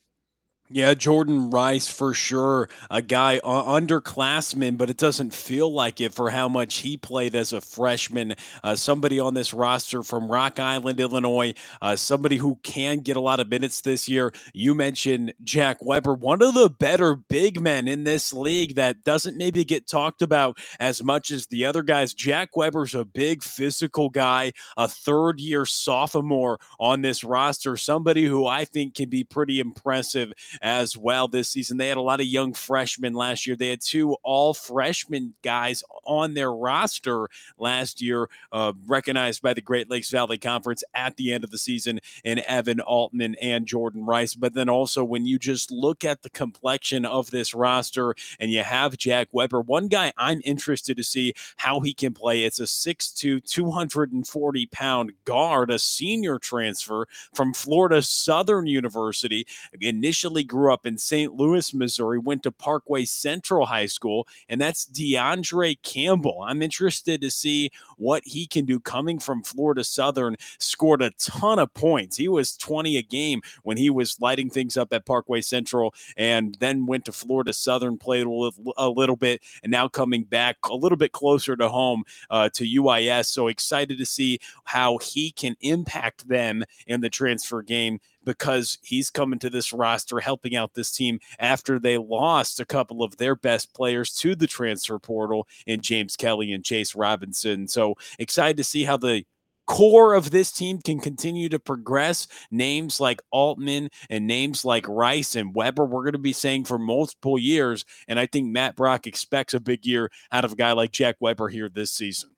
Yeah, Jordan Rice for sure, a guy uh, underclassman, but it doesn't feel like it for how much he played as a freshman. Uh, somebody on this roster from Rock Island, Illinois, uh, somebody who can get a lot of minutes this year. You mentioned Jack Weber, one of the better big men in this league that doesn't maybe get talked about as much as the other guys. Jack Weber's a big physical guy, a third year sophomore on this roster, somebody who I think can be pretty impressive as well this season. They had a lot of young freshmen last year. They had two all freshman guys on their roster last year, uh, recognized by the Great Lakes Valley Conference at the end of the season in Evan Altman and Jordan Rice. But then also, when you just look at the complexion of this roster and you have Jack Weber, one guy I'm interested to see how he can play. It's a 6'2, 240 pound guard, a senior transfer from Florida Southern University. Initially grew up in St. Louis, Missouri, went to Parkway Central High School, and that's DeAndre Campbell. I'm interested to see what he can do coming from Florida Southern. Scored a ton of points. He was 20 a game when he was lighting things up at Parkway Central, and then went to Florida Southern, played a little, a little bit, and now coming back a little bit closer to home uh, to UIS. So excited to see how he can impact them in the transfer game because he's coming to this roster helping out this team after they lost a couple of their best players to the transfer portal in James Kelly and Chase Robinson. So excited to see how the core of this team can continue to progress, names like Altman and names like Rice and Weber, we're going to be saying for multiple years. And I think Matt Brock expects a big year out of a guy like Jack Weber here this season.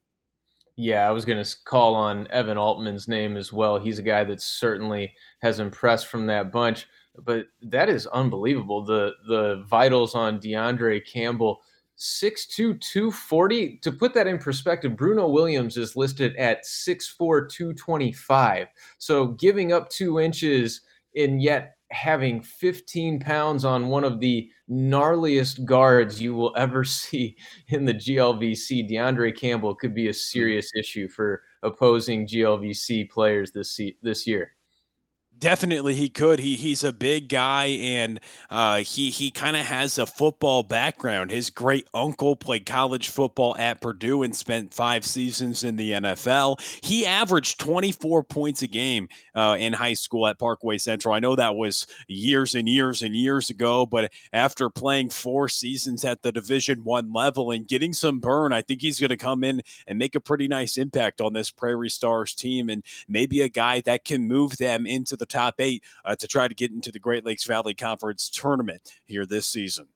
Yeah, I was going to call on Evan Altman's name as well. He's a guy that certainly has impressed from that bunch, but that is unbelievable. The the vitals on DeAndre Campbell 6'2, 240. To put that in perspective, Bruno Williams is listed at 6'4, 225. So giving up two inches and yet having 15 pounds on one of the gnarliest guards you will ever see in the GLVC, DeAndre Campbell could be a serious issue for opposing GLVC players this this year. Definitely, he could. He he's a big guy, and uh, he he kind of has a football background. His great uncle played college football at Purdue and spent five seasons in the NFL. He averaged 24 points a game uh, in high school at Parkway Central. I know that was years and years and years ago, but after playing four seasons at the Division One level and getting some burn, I think he's going to come in and make a pretty nice impact on this Prairie Stars team, and maybe a guy that can move them into the top eight uh, to try to get into the Great Lakes Valley Conference tournament here this season.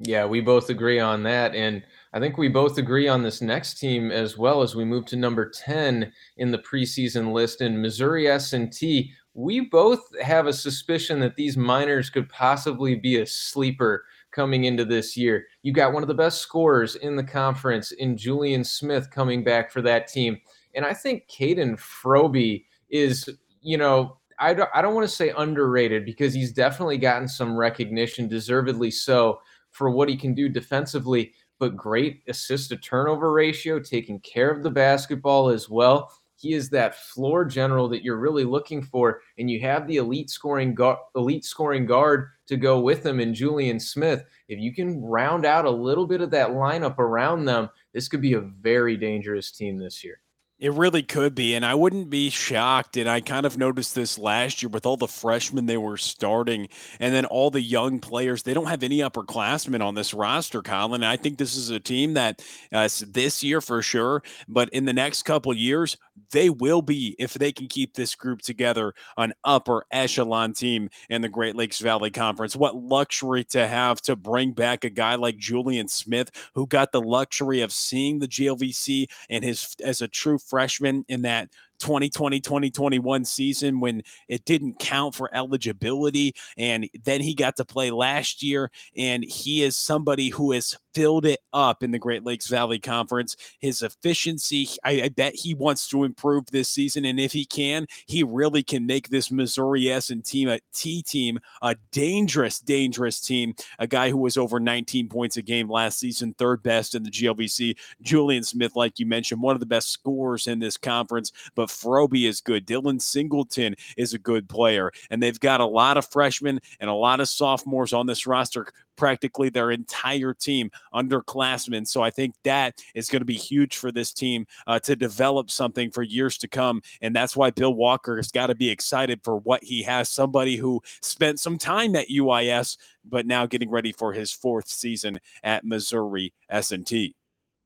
Yeah, we both agree on that. And I think we both agree on this next team as well as we move to number 10 in the preseason list in Missouri S&T. We both have a suspicion that these Miners could possibly be a sleeper coming into this year. You got one of the best scorers in the conference in Julian Smith coming back for that team. And I think Caden Froby is, you know, I don't, I don't want to say underrated because he's definitely gotten some recognition, deservedly so, for what he can do defensively, but great assist to turnover ratio, taking care of the basketball as well. He is that floor general that you're really looking for, and you have the elite scoring gu- elite scoring guard to go with him in Julian Smith. If you can round out a little bit of that lineup around them, this could be a very dangerous team this year. It really could be. And I wouldn't be shocked. And I kind of noticed this last year with all the freshmen they were starting and then all the young players. They don't have any upperclassmen on this roster, Colin. And I think this is a team that uh, this year for sure, but in the next couple years, they will be, if they can keep this group together, an upper echelon team in the Great Lakes Valley Conference. What luxury to have to bring back a guy like Julian Smith, who got the luxury of seeing the GLVC and his as a true freshman in that 2020 2021 season when it didn't count for eligibility and then he got to play last year and he is somebody who has filled it up in the Great Lakes Valley Conference. His efficiency I, I bet he wants to improve this season and if he can he really can make this Missouri S and team a T team a dangerous dangerous team. A guy who was over 19 points a game last season third best in the GLVC Julian Smith like you mentioned one of the best scorers in this conference but but Froby is good. Dylan Singleton is a good player. And they've got a lot of freshmen and a lot of sophomores on this roster, practically their entire team underclassmen. So I think that is going to be huge for this team uh, to develop something for years to come. And that's why Bill Walker has got to be excited for what he has. Somebody who spent some time at UIS, but now getting ready for his fourth season at Missouri S&T.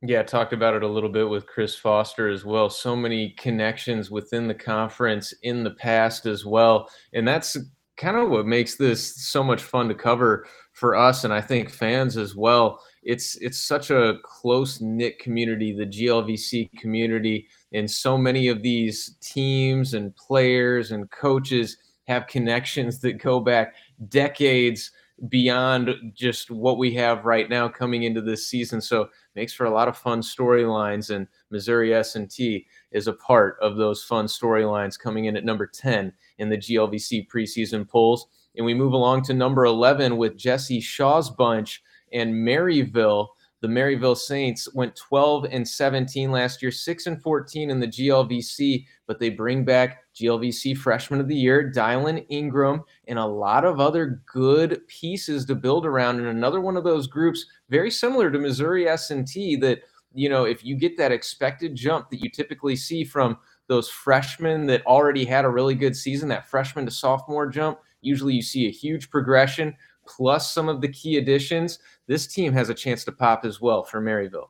Yeah, talked about it a little bit with Chris Foster as well. So many connections within the conference in the past as well. And that's kind of what makes this so much fun to cover for us and I think fans as well. It's it's such a close knit community, the GLVC community, and so many of these teams and players and coaches have connections that go back decades beyond just what we have right now coming into this season. So makes for a lot of fun storylines, and Missouri S&T is a part of those fun storylines coming in at number 10 in the GLVC preseason polls. And we move along to number 11 with Jesse Shaw's bunch and Maryville the Maryville Saints went 12 and 17 last year, 6 and 14 in the GLVC, but they bring back GLVC Freshman of the Year, Dylan Ingram, and a lot of other good pieces to build around. And another one of those groups, very similar to Missouri S&T, that you know if you get that expected jump that you typically see from those freshmen that already had a really good season, that freshman to sophomore jump, usually you see a huge progression plus some of the key additions, this team has a chance to pop as well for Maryville.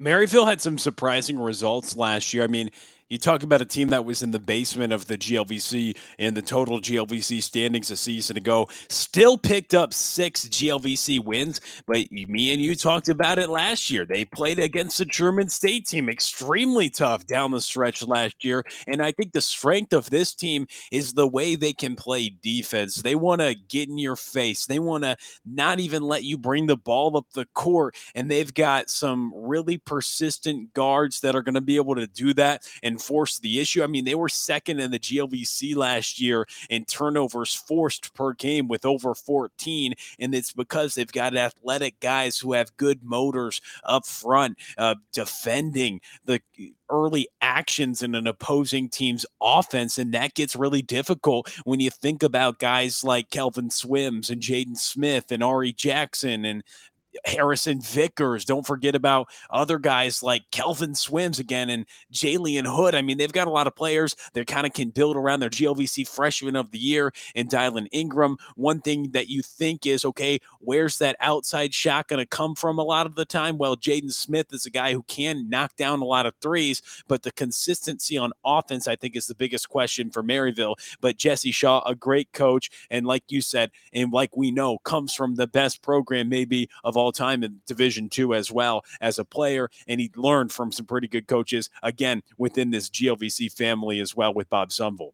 Maryville had some surprising results last year. I mean, You talk about a team that was in the basement of the GLVC in the total GLVC standings a season ago, still picked up six GLVC wins. But me and you talked about it last year. They played against the Truman State team, extremely tough down the stretch last year. And I think the strength of this team is the way they can play defense. They want to get in your face, they want to not even let you bring the ball up the court. And they've got some really persistent guards that are going to be able to do that and force the issue. I mean, they were second in the GLVC last year in turnovers forced per game with over 14. And it's because they've got athletic guys who have good motors up front, uh, defending the early actions in an opposing team's offense. And that gets really difficult when you think about guys like Kelvin Swims and Jaden Smith and Ari Jackson and Harrison Vickers. Don't forget about other guys like Kelvin Swims again and Jalen Hood. I mean, they've got a lot of players that kind of can build around their GLVC freshman of the year and Dylan Ingram. One thing that you think is, okay, where's that outside shot going to come from a lot of the time? Well, Jaden Smith is a guy who can knock down a lot of threes, but the consistency on offense, I think, is the biggest question for Maryville. But Jesse Shaw, a great coach, and like you said, and like we know, comes from the best program maybe of all all time in Division Two as well as a player, and he learned from some pretty good coaches again within this GLVC family as well with Bob Sunvold.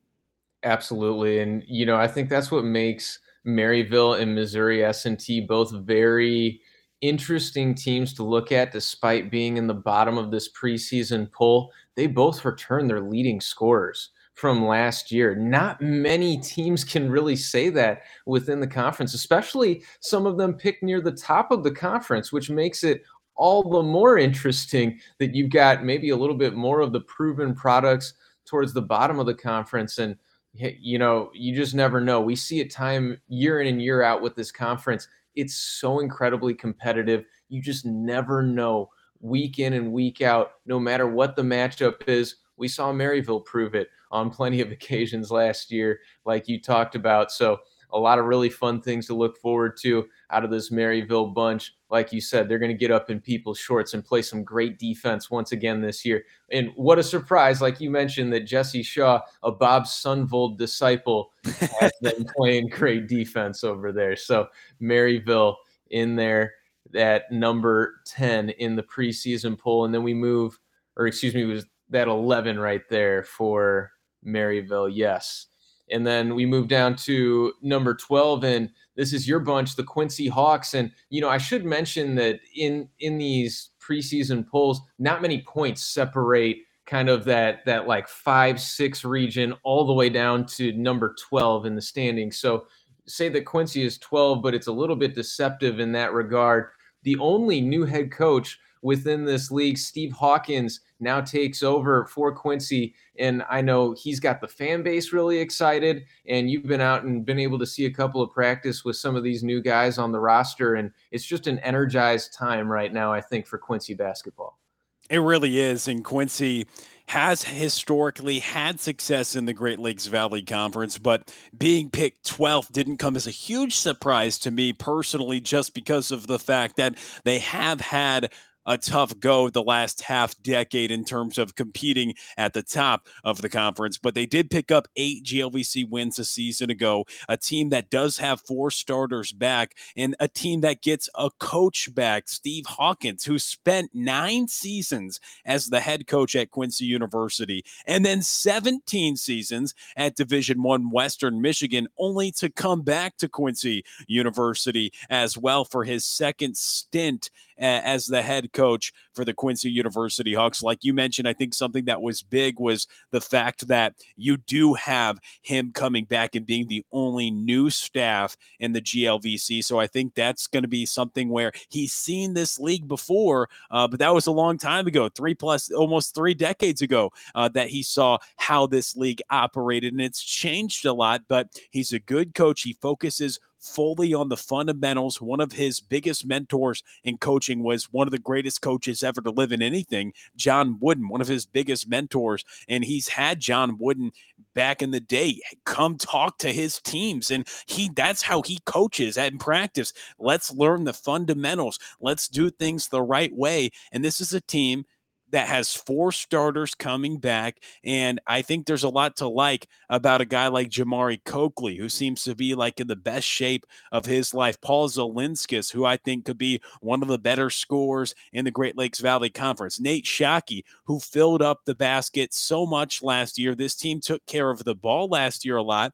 Absolutely, and you know I think that's what makes Maryville and Missouri S&T both very interesting teams to look at despite being in the bottom of this preseason poll. They both return their leading scorers from last year. Not many teams can really say that within the conference, especially some of them picked near the top of the conference, which makes it all the more interesting that you've got maybe a little bit more of the proven products towards the bottom of the conference. And you know you just never know. We see it time year in and year out with this conference. It's so incredibly competitive. You just never know week in and week out no matter what the matchup is. We saw maryville prove it on plenty of occasions last year, like you talked about. So, a lot of really fun things to look forward to out of this Maryville bunch. Like you said, they're going to get up in people's shorts and play some great defense once again this year. And what a surprise, like you mentioned, that Jesse Shaw, a Bob Sunvold disciple, has been playing great defense over there. So, Maryville in there at number 10 in the preseason poll. And then we move, or excuse me, was that 11 right there for Maryville, yes. And then we move down to number 12 and this is your bunch, the Quincy Hawks and you know, I should mention that in in these preseason polls, not many points separate kind of that that like 5-6 region all the way down to number 12 in the standings. So say that Quincy is 12, but it's a little bit deceptive in that regard. The only new head coach within this league, Steve Hawkins, now takes over for Quincy. And I know he's got the fan base really excited. And you've been out and been able to see a couple of practice with some of these new guys on the roster. And it's just an energized time right now, I think, for Quincy basketball. It really is. And Quincy has historically had success in the Great Lakes Valley Conference, but being picked 12th didn't come as a huge surprise to me personally, just because of the fact that they have had a tough go the last half decade in terms of competing at the top of the conference, but they did pick up eight GLVC wins a season ago. A team that does have four starters back, and a team that gets a coach back, Steve Hawkins, who spent nine seasons as the head coach at Quincy University, and then 17 seasons at Division One Western Michigan, only to come back to Quincy University as well for his second stint as the head coach for the Quincy University Hawks. Like you mentioned, I think something that was big was the fact that you do have him coming back and being the only new staff in the GLVC. So I think that's going to be something where he's seen this league before, uh, but that was a long time ago, three plus, almost three decades ago, uh, that he saw how this league operated. And it's changed a lot, but he's a good coach. He focuses fully on the fundamentals. One of his biggest mentors in coaching was one of the greatest coaches ever to live in anything, John Wooden, one of his biggest mentors. And he's had John Wooden back in the day come talk to his teams. And he that's how he coaches and practice. Let's learn the fundamentals. Let's do things the right way. And this is a team that has four starters coming back. And I think there's a lot to like about a guy like Jamari Coakley, who seems to be like in the best shape of his life. Paul Zilinskas, who I think could be one of the better scorers in the Great Lakes Valley Conference. Nate Shockey, who filled up the basket so much last year. This team took care of the ball last year a lot.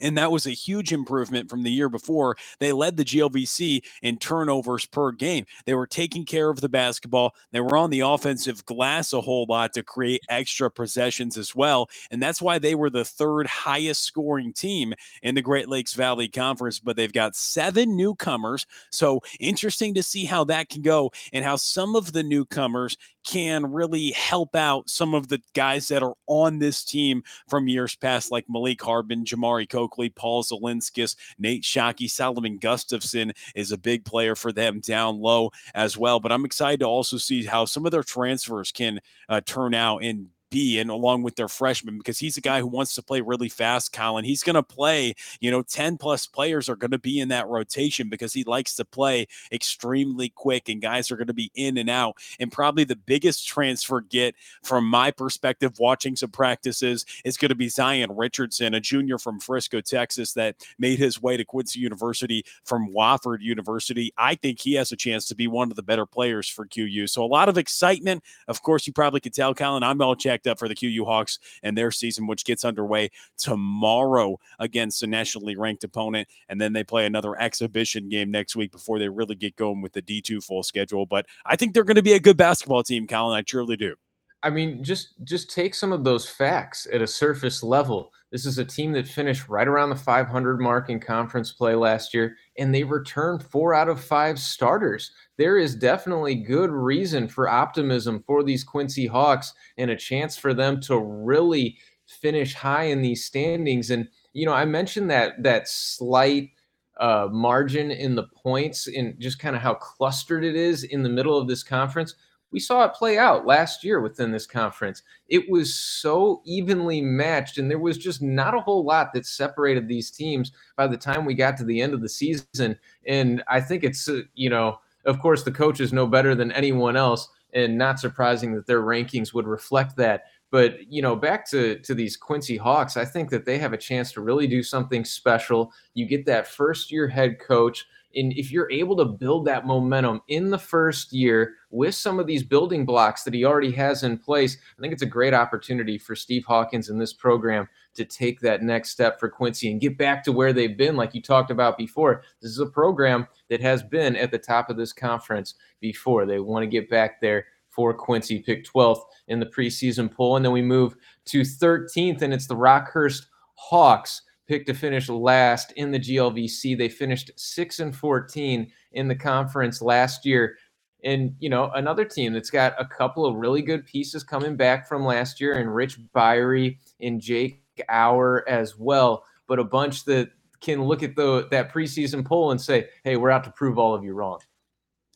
And that was a huge improvement from the year before. They led the GLVC in turnovers per game. They were taking care of the basketball. They were on the offensive glass a whole lot to create extra possessions as well. And that's why they were the third highest scoring team in the Great Lakes Valley Conference. But they've got seven newcomers. So interesting to see how that can go and how some of the newcomers can really help out some of the guys that are on this team from years past, like Malik Harbin, Jamari Coakley, Paul Zilinskas, Nate Shockey, Solomon Gustafson is a big player for them down low as well. But I'm excited to also see how some of their transfers can uh, turn out and be and along with their freshman, because he's a guy who wants to play really fast, Colin. He's going to play, you know, 10 plus players are going to be in that rotation because he likes to play extremely quick and guys are going to be in and out. And probably the biggest transfer get from my perspective, watching some practices, is going to be Zion Richardson, a junior from Frisco, Texas, that made his way to Quincy University from Wofford University. I think he has a chance to be one of the better players for QU. So a lot of excitement. Of course, you probably could tell, Colin, I'm all checked up for the QU Hawks and their season, which gets underway tomorrow against a nationally ranked opponent. And then they play another exhibition game next week before they really get going with the D2 full schedule. But I think they're going to be a good basketball team, Colin. I truly do. I mean, just just take some of those facts at a surface level. This is a team that finished right around the 500 mark in conference play last year, and they returned four out of five starters. There is definitely good reason for optimism for these Quincy Hawks and a chance for them to really finish high in these standings. And you know, I mentioned that that slight uh, margin in the points and just kind of how clustered it is in the middle of this conference we saw it play out last year within this conference. It was so evenly matched, and there was just not a whole lot that separated these teams by the time we got to the end of the season. And I think it's, uh, you know, of course, the coaches know better than anyone else, and not surprising that their rankings would reflect that. But you know, back to to these Quincy Hawks, I think that they have a chance to really do something special. You get that first year head coach and if you're able to build that momentum in the first year with some of these building blocks that he already has in place, I think it's a great opportunity for Steve Hawkins in this program to take that next step for Quincy and get back to where they've been, like you talked about before. This is a program that has been at the top of this conference before. They want to get back there for Quincy, picked 12th in the preseason poll. And then we move to 13th, and it's the Rockhurst Hawks picked to finish last in the GLVC. They finished 6 and 14 in the conference last year. And, you know, another team that's got a couple of really good pieces coming back from last year, and Rich Byrie and Jake Hour as well. But a bunch that can look at the that preseason poll and say, hey, we're out to prove all of you wrong.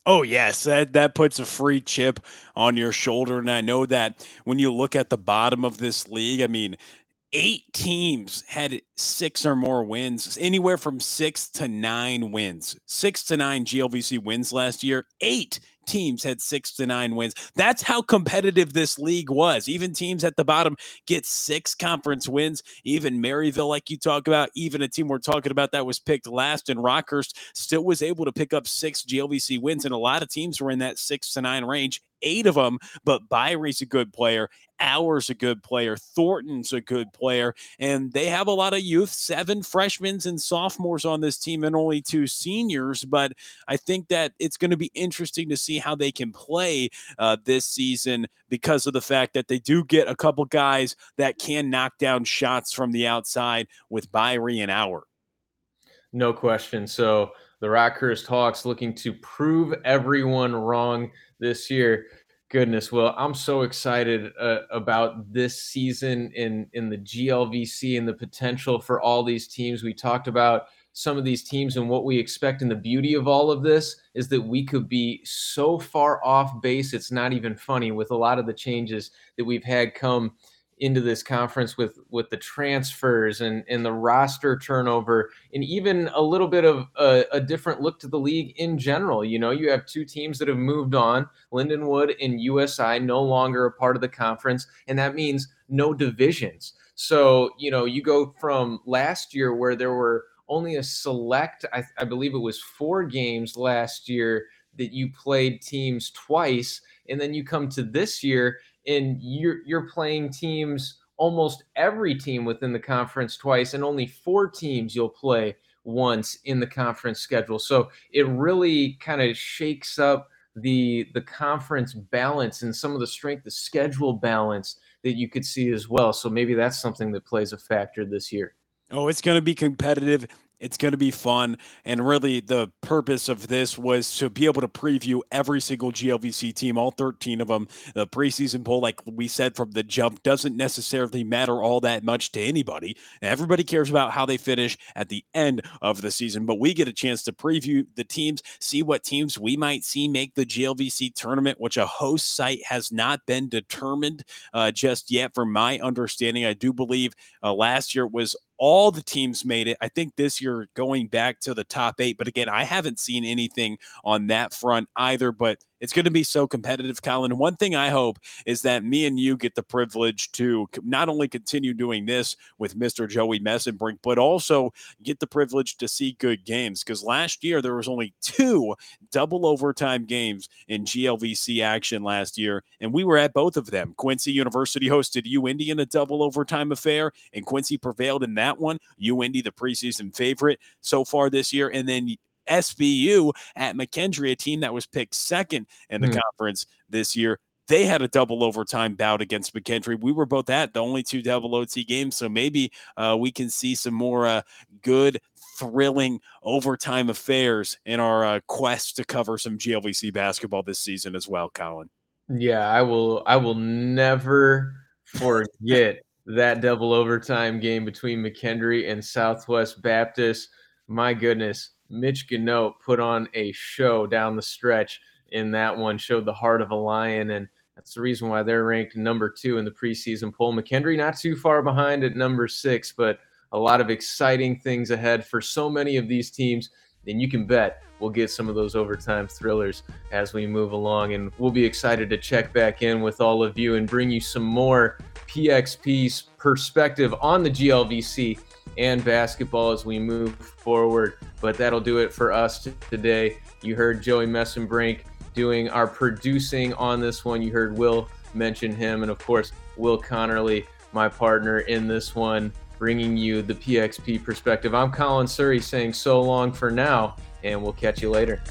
Oh yes, that that puts a free chip on your shoulder, and I know that when you look at the bottom of this league, I mean, eight teams had six or more wins, anywhere from six to nine wins. Six to nine GLVC wins last year. Eight teams had six to nine wins. That's how competitive this league was. Even teams at the bottom get six conference wins. Even Maryville, like you talk about, even a team we're talking about that was picked last in Rockhurst, still was able to pick up six GLVC wins. And a lot of teams were in that six to nine range eight of them, but Byrie's a good player. Hour's a good player. Thornton's a good player. And they have a lot of youth, seven freshmen and sophomores on this team and only two seniors. But I think that it's going to be interesting to see how they can play uh, this season because of the fact that they do get a couple guys that can knock down shots from the outside with Byrie and Hour. No question. So the Rockhurst Hawks looking to prove everyone wrong this year. Goodness, well, I'm so excited uh, about this season in in the GLVC and the potential for all these teams. We talked about some of these teams and what we expect, and the beauty of all of this is that we could be so far off base. It's not even funny with a lot of the changes that we've had come into this conference with with the transfers and and the roster turnover and even a little bit of a, a, different look to the league in general you know you have two teams that have moved on lindenwood and usi no longer a part of the conference and that means no divisions so you know you go from last year where there were only a select I, I believe it was four games last year that you played teams twice and then you come to this year and you're you're playing teams almost every team within the conference twice and only four teams you'll play once in the conference schedule. So it really kind of shakes up the the conference balance and some of the strength the schedule balance that you could see as well. So maybe that's something that plays a factor this year Oh, it's going to be competitive. It's going to be fun. And really, the purpose of this was to be able to preview every single GLVC team, all 13 of them. The preseason poll, like we said from the jump, doesn't necessarily matter all that much to anybody. Everybody cares about how they finish at the end of the season. But we get a chance to preview the teams, see what teams we might see make the GLVC tournament, which a host site has not been determined uh, just yet. From my understanding, I do believe uh, last year was all the teams made it. I think this year going back to the top eight, but again, I haven't seen anything on that front either. But it's going to be so competitive, Colin. One thing I hope is that me and you get the privilege to not only continue doing this with Mr. Joey Messenbrink, but also get the privilege to see good games. Because last year there was only two double overtime games in GLVC action last year, and we were at both of them. Quincy University hosted UIndy in a double overtime affair, and Quincy prevailed in that one. UIndy, the preseason favorite so far this year, and then SBU at McKendree, a team that was picked second in the mm. conference this year. They had a double overtime bout against McKendree. We were both at the only two double OT games, so maybe uh, we can see some more uh, good, thrilling overtime affairs in our uh, quest to cover some GLVC basketball this season as well, Colin. Yeah, I will. I will never forget that double overtime game between McKendree and Southwest Baptist. My goodness, Mitch Gannot put on a show down the stretch in that one, showed the heart of a lion, and that's the reason why they're ranked number two in the preseason poll. McKendree not too far behind at number six, but a lot of exciting things ahead for so many of these teams. And you can bet we'll get some of those overtime thrillers as we move along. And we'll be excited to check back in with all of you and bring you some more PXP's perspective on the GLVC and basketball as we move forward. But that'll do it for us today. You heard Joey Messenbrink doing our producing on this one. You heard Will mention him, and of course, Will Conerly, my partner in this one, bringing you the PXP perspective. I'm Colin Suhre saying so long for now, and we'll catch you later.